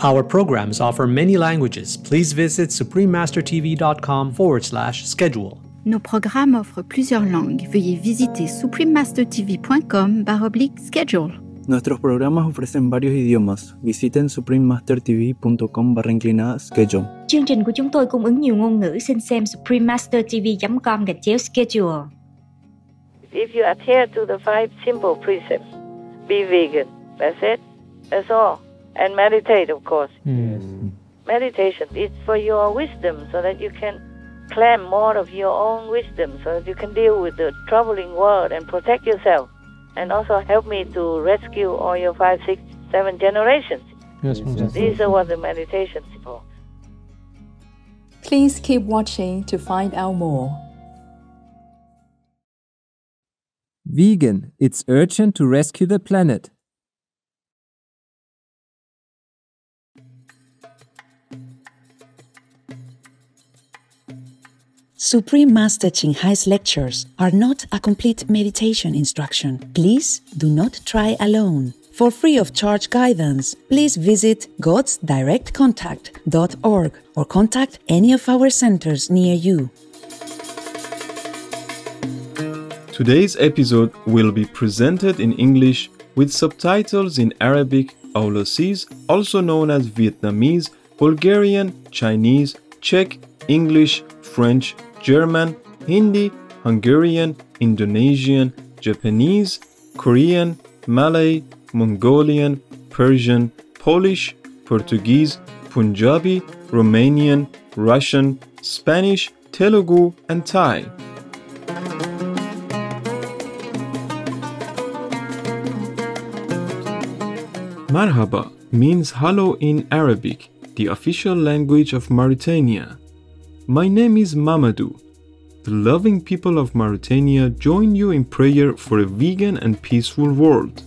Our programs offer many languages. Please visit suprememastertv.com forward slash schedule. Nos programmes offrent plusieurs langues. Veuillez visiter suprememastertv.com baroblique schedule. Nuestros programas ofrecen varios idiomas. Visiten suprememastertv.com barra inclinada schedule. Chương trình của chúng tôi cung ứng nhiều ngôn ngữ. Xin xem suprememastertv.com gạch chéo schedule. If you adhere to the five simple precepts, be vegan. That's it. That's all. And meditate, of course. Hmm. Meditation is for your wisdom so that you can claim more of your own wisdom so that you can deal with the troubling world and protect yourself. And also help me to rescue all your five, six, seven generations. Yes, These are what the meditation is for. Please keep watching to find out more. Vegan, it's urgent to rescue the planet. Supreme Master Ching Hai's lectures are not a complete meditation instruction. Please do not try alone. For free of charge guidance, please visit godsdirectcontact.org or contact any of our centers near you. Today's episode will be presented in English with subtitles in Arabic, Aulacese, also known as Vietnamese, Bulgarian, Chinese, Czech, English, French, German, Hindi, Hungarian, Indonesian, Japanese, Korean, Malay, Mongolian, Persian, Polish, Portuguese, Punjabi, Romanian, Russian, Spanish, Telugu, and Thai. Marhaba means hello in Arabic, the official language of Mauritania. My name is Mamadou. The loving people of Mauritania join you in prayer for a vegan and peaceful world.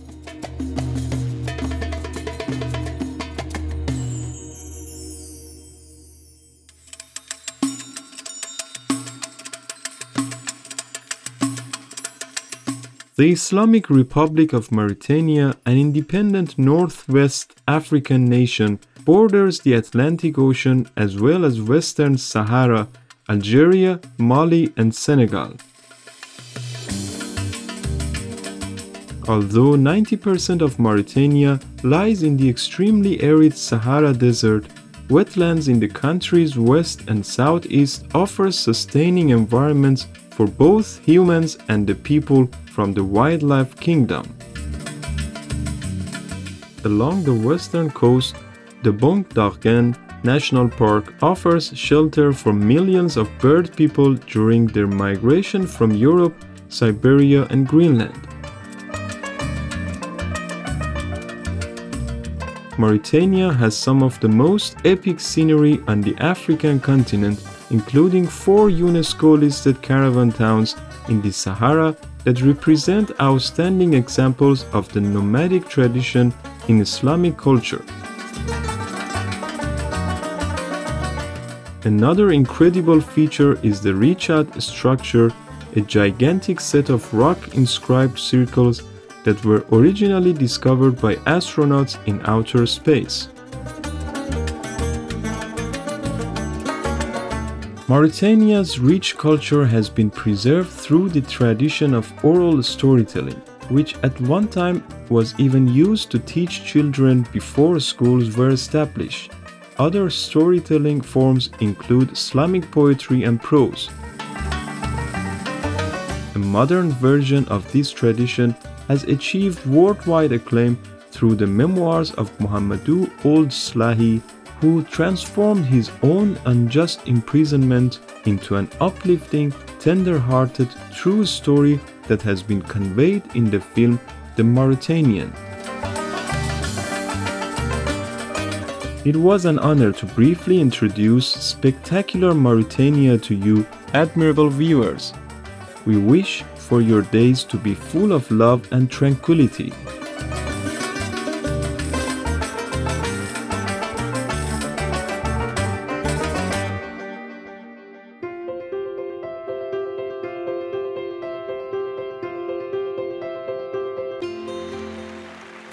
The Islamic Republic of Mauritania, an independent northwest African nation, borders the Atlantic Ocean as well as Western Sahara, Algeria, Mali, and Senegal. Although 90% of Mauritania lies in the extremely arid Sahara Desert, wetlands in the country's west and southeast offer sustaining environments for both humans and the people from the wildlife kingdom. Along the western coast, the Banc d'Arguin National Park offers shelter for millions of bird people during their migration from Europe, Siberia, and Greenland. Mauritania has some of the most epic scenery on the African continent, including four UNESCO listed caravan towns in the Sahara that represent outstanding examples of the nomadic tradition in Islamic culture. Another incredible feature is the Richat structure, a gigantic set of rock inscribed circles that were originally discovered by astronauts in outer space. Mauritania's rich culture has been preserved through the tradition of oral storytelling, which at one time was even used to teach children before schools were established. Other storytelling forms include Islamic poetry and prose. A modern version of this tradition has achieved worldwide acclaim through the memoirs of Mohamedou Ould Slahi, who transformed his own unjust imprisonment into an uplifting, tender hearted, true story that has been conveyed in the film The Mauritanian. It was an honor to briefly introduce spectacular Mauritania to you, admirable viewers. We wish for your days to be full of love and tranquility.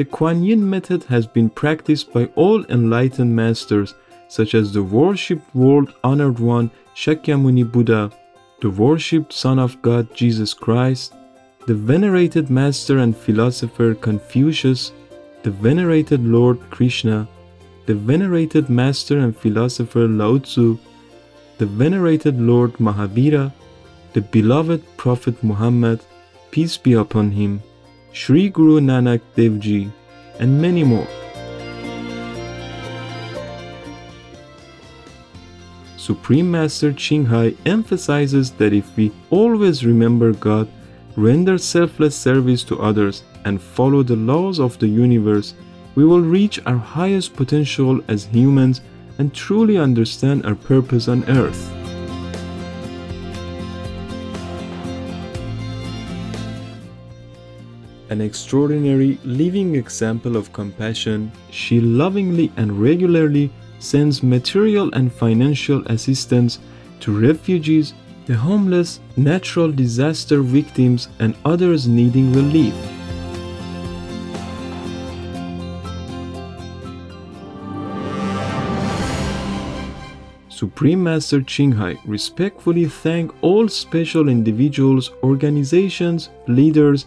The Kuan Yin method has been practiced by all enlightened masters such as the worshipped world honored one Shakyamuni Buddha, the worshipped Son of God Jesus Christ, the venerated master and philosopher Confucius, the venerated Lord Krishna, the venerated master and philosopher Lao Tzu, the venerated Lord Mahavira, the beloved Prophet Muhammad, peace be upon him, Sri Guru Nanak Dev Ji, and many more. Supreme Master Ching Hai emphasizes that if we always remember God, render selfless service to others, and follow the laws of the universe, we will reach our highest potential as humans and truly understand our purpose on earth. An extraordinary living example of compassion, she lovingly and regularly sends material and financial assistance to refugees, the homeless, natural disaster victims, and others needing relief. Supreme Master Ching Hai respectfully thank all special individuals, organizations, leaders,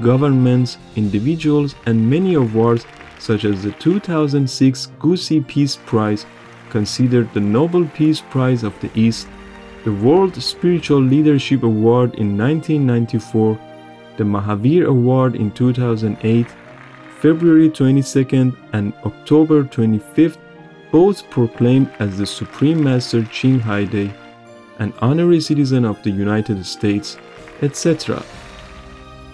governments, individuals, and many awards such as the 2006 Gusi Peace Prize, considered the Nobel Peace Prize of the East, the World Spiritual Leadership Award in 1994, the Mahavir Award in 2008, February 22nd and October 25th both proclaimed as the Supreme Master Ching Hai Day, an honorary citizen of the United States, etc.,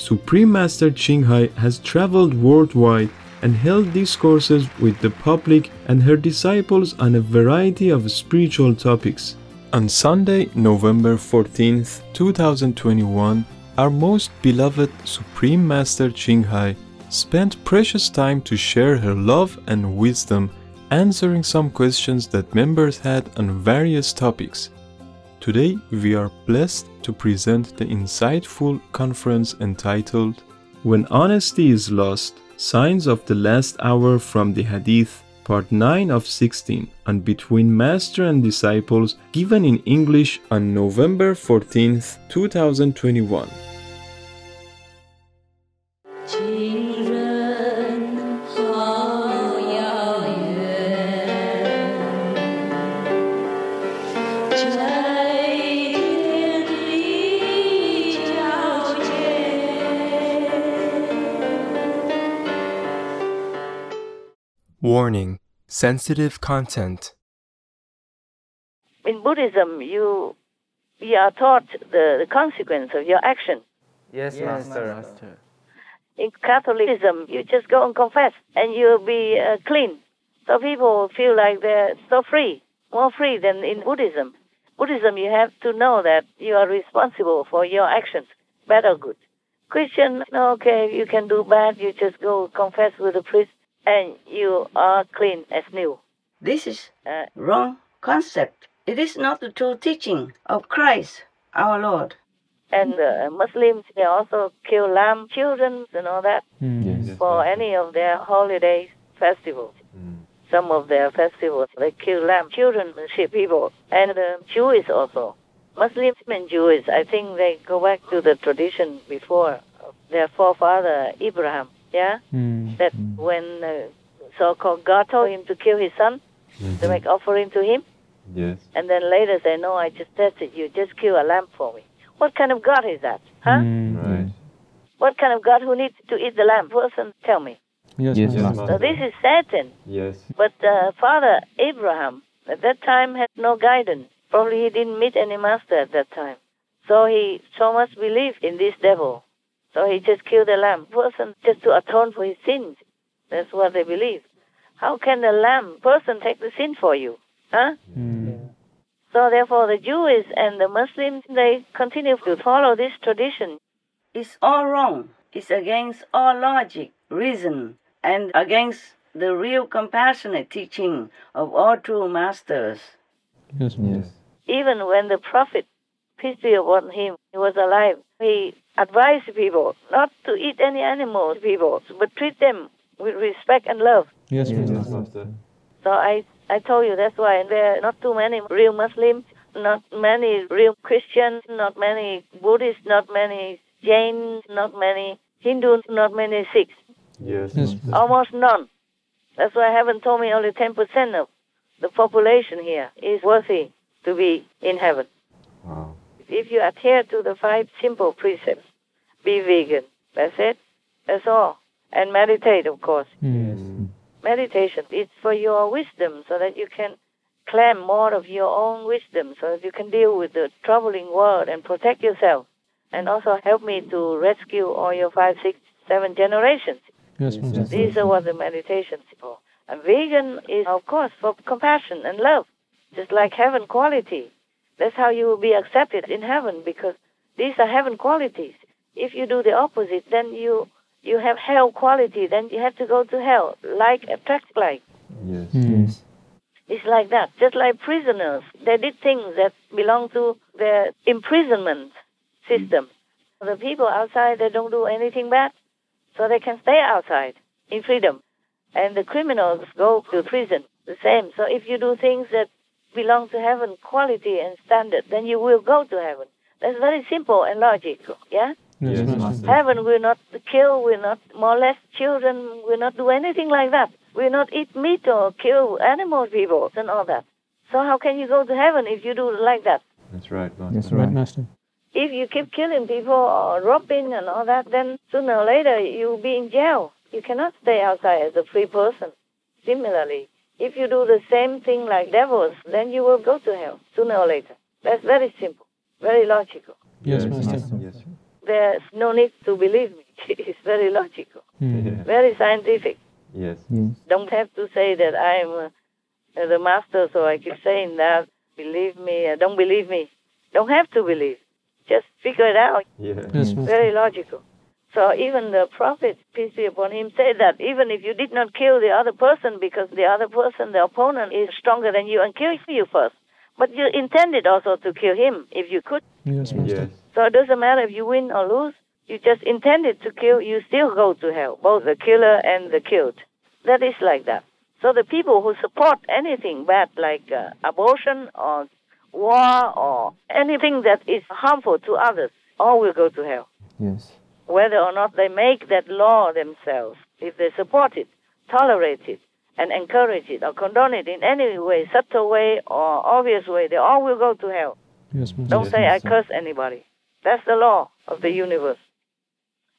Supreme Master Ching Hai has traveled worldwide and held discourses with the public and her disciples on a variety of spiritual topics. On Sunday, November 14th, 2021, our most beloved Supreme Master Ching Hai spent precious time to share her love and wisdom answering some questions that members had on various topics. Today, we are blessed to present the insightful conference entitled When Honesty is Lost Signs of the Last Hour from the Hadith, Part 9 of 16, and Between Master and Disciples, given in English on November 14th, 2021. Warning Sensitive content. In Buddhism, you you are taught the, the consequence of your action. Yes, yes master. master. In Catholicism, you just go and confess, and you'll be uh, clean. So people feel like they're so free, more free than in Buddhism. Buddhism, you have to know that you are responsible for your actions, bad or good. Christian, okay, you can do bad, you just go confess with the priest and you are clean as new. This is a wrong concept. It is not the true teaching of Christ, our Lord. And uh, Muslims, they also kill lamb children and all that mm. yes, for any of their holidays, festivals. Mm. Some of their festivals, they kill lamb children, and sheep people, and uh, Jewish also. Muslims and Jewish, I think they go back to the tradition before their forefather Abraham yeah, mm. That mm. when uh, so-called God told him to kill his son, mm-hmm. to make offering to him. Yes. And then later say, no, I just tested you. Just kill a lamb for me. What kind of God is that? Huh? Mm. Right. What kind of God who needs to eat the lamb? Person, tell me. Yes, yes master. So this is Satan. Yes. But uh, Father Abraham at that time had no guidance. Probably he didn't meet any master at that time. So he so much believed in this devil. So he just killed the lamb person just to atone for his sins. That's what they believe. How can the lamb person take the sin for you? Huh? Mm. So therefore the Jews and the Muslims they continue to follow this tradition. It's all wrong. It's against all logic, reason, and against the real compassionate teaching of all true masters. Yes, yes. Even when the prophet, peace be upon him, he was alive, he advise people not to eat any animals, people, but treat them with respect and love. Yes, yes, Master. So I I told you that's why there are not too many real Muslims, not many real Christians, not many Buddhists, not many Jains, not many Hindus, not many Sikhs. Yes. Almost none. That's why heaven told me only 10% of the population here is worthy to be in heaven. Wow. If you adhere to the five simple precepts, be vegan. That's it. That's all. And meditate, of course. Hmm. Yes. Meditation is for your wisdom so that you can claim more of your own wisdom so that you can deal with the troubling world and protect yourself. And also help me to rescue all your five, six, seven generations. Yes, Master. These are what the meditation is for. And vegan is, of course, for compassion and love, just like heaven quality. That's how you will be accepted in heaven because these are heaven qualities. If you do the opposite, then you you have hell quality. Then you have to go to hell. Like attracts like. Yes. Hmm. Yes. It's like that. Just like prisoners, they did things that belong to their imprisonment system. The people outside, they don't do anything bad, so they can stay outside in freedom. And the criminals go to prison, the same. So if you do things that belong to heaven, quality and standard, then you will go to heaven. That's very simple and logical, yeah? Yes, Master. Heaven will not kill, will not molest children, will not do anything like that. We will not eat meat or kill animal people and all that. So how can you go to heaven if you do like that? That's right, Master. That's right, Master. If you keep killing people or robbing and all that, then sooner or later you'll be in jail. You cannot stay outside as a free person. Similarly, if you do the same thing like devils, then you will go to hell sooner or later. That's very simple, very logical. Yes, Master. Yes. There's no need to believe me. it's very logical, Hmm. very scientific. Yes. Don't have to say that I'm uh, the master, so I keep saying that. Believe me, uh, don't believe me. Don't have to believe. Just figure it out. Yes. Yes, Very logical. So even the prophet, peace be upon him, said that even if you did not kill the other person because the other person, the opponent, is stronger than you and kill you first, but you intended also to kill him if you could. Yes, Master. Yes. So it doesn't matter if you win or lose. You just intended to kill, you still go to hell, both the killer and the killed. That is like that. So the people who support anything bad like uh, abortion or war or anything that is harmful to others, all will go to hell. Yes. Whether or not they make that law themselves, if they support it, tolerate it, and encourage it or condone it in any way, subtle way or obvious way, they all will go to hell. Yes, Don't say I curse anybody. That's the law of the universe.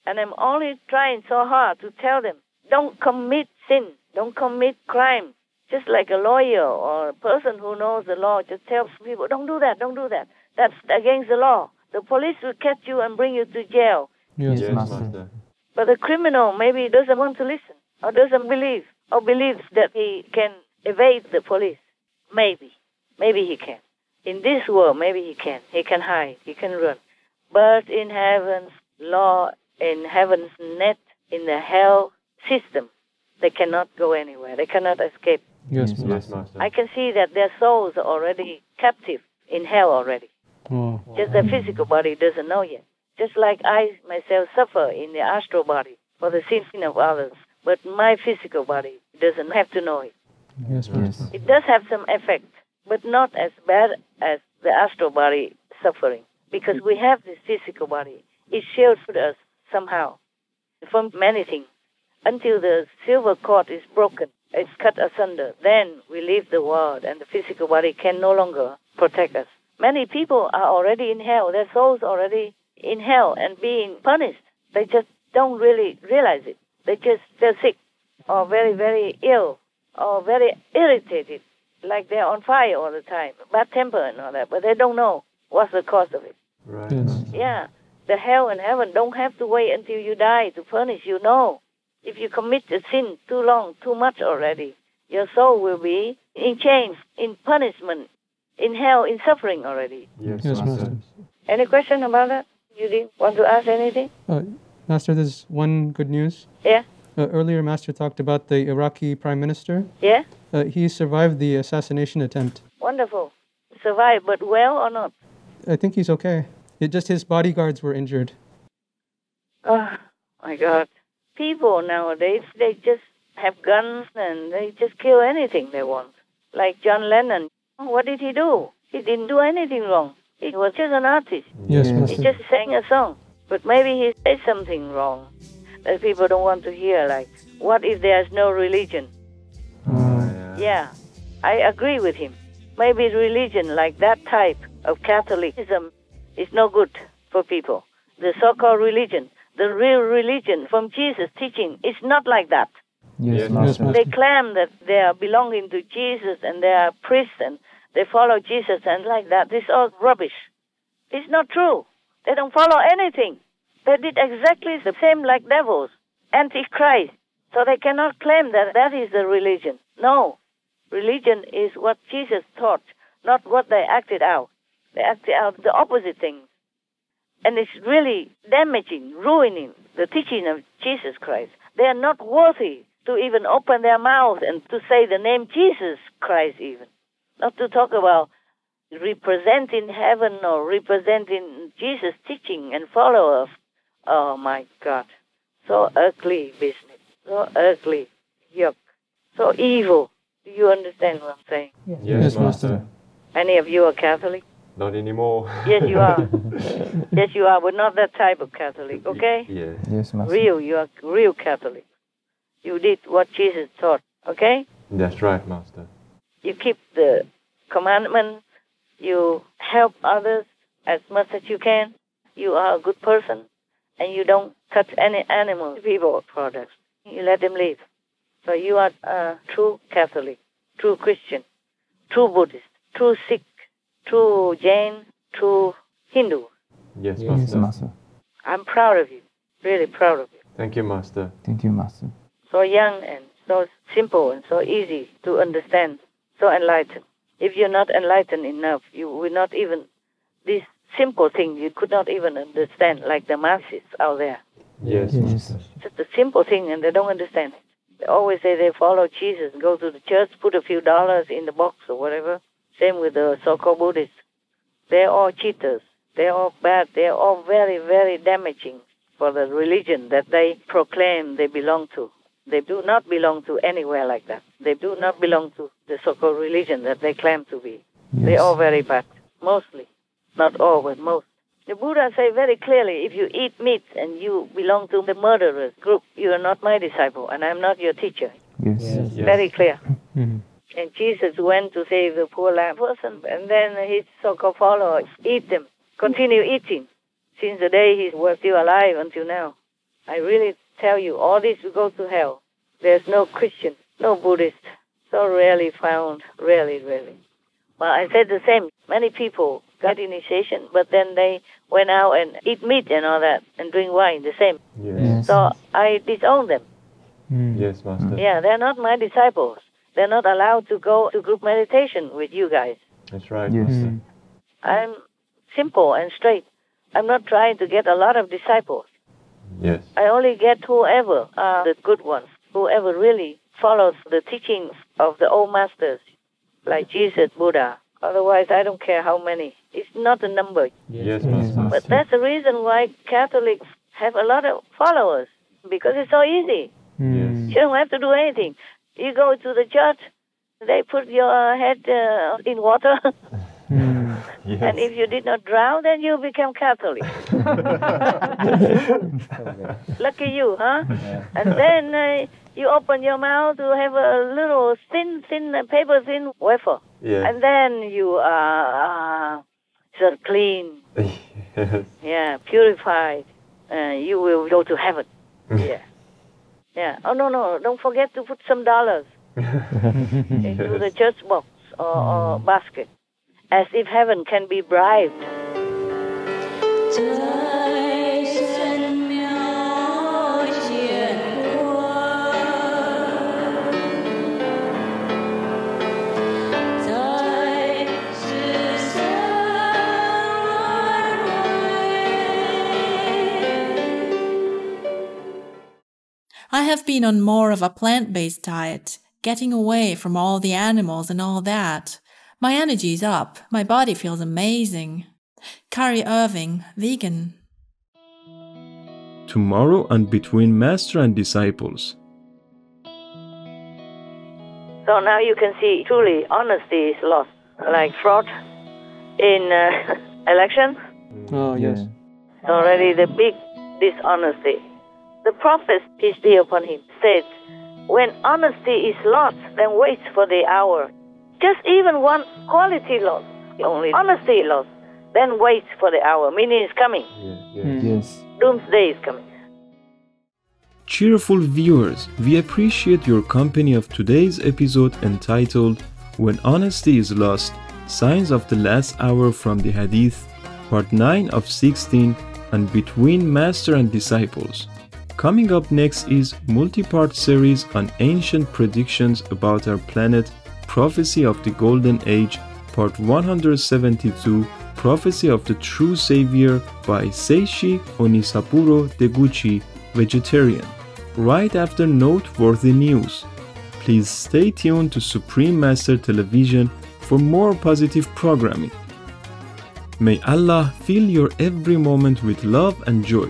And I'm only trying so hard to tell them, don't commit sin, don't commit crime. Just like a lawyer or a person who knows the law just tells people, don't do that, don't do that. That's against the law. The police will catch you and bring you to jail. Yes, Yes, Master. Master. But the criminal maybe doesn't want to listen or doesn't believe or believes that he can evade the police. Maybe. Maybe he can. In this world, maybe he can. He can hide. He can run. But in heaven's law, in heaven's net, in the hell system, they cannot go anywhere. They cannot escape. Yes, Yes, Master. Master. I can see that their souls are already captive in hell already. Oh. Just their physical body doesn't know yet. Just like I myself suffer in the astral body for the sin of others, but my physical body doesn't have to know it. Yes, Master. It does have some effect, but not as bad as the astral body suffering, because we have this physical body. It shields us somehow from many things until the silver cord is broken. It's cut asunder. Then we leave the world, and the physical body can no longer protect us. Many people are already in hell. Their souls already in hell and being punished. They just don't really realize it. They just feel sick or very, very ill or very irritated, like they're on fire all the time, bad temper and all that, but they don't know what's the cause of it. Right. Yes. Yeah, the hell and heaven don't have to wait until you die to punish you. No, if you commit a sin too long, too much already, your soul will be in chains, in punishment, in hell, in suffering already. Yes, Yes, Master. Master. Any question about that? You didn't want to ask anything? Uh, Master, there's one good news. Yeah, Uh, earlier, Master talked about the Iraqi Prime Minister. yeah, Uh, he survived the assassination attempt. wonderful. Survived, but well or not? I think he's okay. It just his bodyguards were injured. Oh my God. People nowadays, they just have guns and they just kill anything they want. Like John Lennon. What did he do? He didn't do anything wrong. He was just an artist. Yes, He Master. just sang a song. But maybe he said something wrong that people don't want to hear, like, what if there's no religion? Mm. Yeah, I agree with him. Maybe religion, like that type of Catholicism, is no good for people. The so called religion, the real religion from Jesus' teaching, is not like that. Yes, Master. They claim that they are belonging to Jesus and they are priests and they follow Jesus and like that. This is all rubbish. It's not true. They don't follow anything. They did exactly the same like devils, antichrist. So they cannot claim that that is the religion. No. Religion is what Jesus taught, not what they acted out. They acted out the opposite thing. And it's really damaging, ruining the teaching of Jesus Christ. They are not worthy to even open their mouth and to say the name Jesus Christ even. Not to talk about representing heaven or representing Jesus' teaching and followers. Oh my God. So ugly business. So ugly. Yuck. So evil. Do you understand what I'm saying? Yes, Master. Any of you are Catholic? Not anymore. Yes, you are. yes, you are, but not that type of Catholic, okay? Yes. Yes, Master. Real, you are real Catholic. You did what Jesus taught, okay? That's right, Master. You keep the commandments, you help others as much as you can, you are a good person, and you don't touch any animal, people products. You let them live. So you are a true Catholic, true Christian, true Buddhist, true Sikh, true Jain, true Hindu. Yes, Yes, Master. Master. I'm proud of you, really proud of you. Thank you, Master. Thank you, Master. So young and so simple and so easy to understand, so enlightened. If you're not enlightened enough, you will not even, this simple thing you could not even understand, like the masses out there. Yes, Yes. Just a simple thing and they don't understand it. They always say they follow Jesus, go to the church, put a few dollars in the box or whatever. Same with the so-called Buddhists. They're all cheaters. They're all bad. They're all very, very damaging for the religion that they proclaim they belong to. They do not belong to anywhere like that. They do not belong to the so-called religion that they claim to be. They're all very bad. Mostly. Not all, but most. The Buddha say very clearly, if you eat meat and you belong to the murderers group, you are not my disciple and I'm not your teacher. Yes. Yes. yes. Very clear. Mhm. And Jesus went to save the poor lame person, and then his so-called followers eat them, continue eating, since the day he was still alive until now. I really tell you, all this will go to hell. There's no Christian, no Buddhist, so rarely found, rarely, rarely. Well, I said the same. Many people got initiation, but then they went out and eat meat and all that, and drink wine, the same. Yes. Yes. So I disown them. Mm. Yes, Master. Yeah, they're not my disciples. They're not allowed to go to group meditation with you guys. That's right, Yes. Master. I'm simple and straight. I'm not trying to get a lot of disciples. Yes. I only get whoever are the good ones, whoever really follows the teachings of the old masters, like Jesus, Buddha. Otherwise, I don't care how many. It's not a number. Yes, Master. But that's the reason why Catholics have a lot of followers, because it's so easy. Mm. You don't have to do anything. You go to the church, they put your head uh, in water, Mm. and if you did not drown, then you become Catholic. Lucky you, huh? And then uh, you open your mouth to have a little thin, thin, uh, paper thin wafer. Yeah. And then you are uh, so clean, yes. yeah, purified. Uh, you will go to heaven. Yeah. Yeah. Oh, no, no. Don't forget to put some dollars into the church box or, or basket, as if heaven can be bribed. I have been on more of a plant based diet, getting away from all the animals and all that. My energy is up, my body feels amazing. Carrie Irving, vegan. Tomorrow and between Master and Disciples. So So now you can see truly honesty is lost, like fraud in uh, elections. Oh, yes. It's already the big dishonesty. The prophet, peace be upon him, said, when honesty is lost, then wait for the hour. Just even one quality lost, only honesty lost, then wait for the hour, meaning is coming. Hmm. Yes. Doomsday is coming. Cheerful viewers, we appreciate your company of today's episode entitled When Honesty is Lost Signs of the Last Hour from the Hadith, Part 9 of 16, and Between Master and Disciples. Coming up next is multi-part series on ancient predictions about our planet, Prophecy of the Golden Age, Part 172, Prophecy of the True Savior by Seishi Onisaburo Deguchi, vegetarian, right after noteworthy news. Please stay tuned to Supreme Master Television for more positive programming. May Allah fill your every moment with love and joy.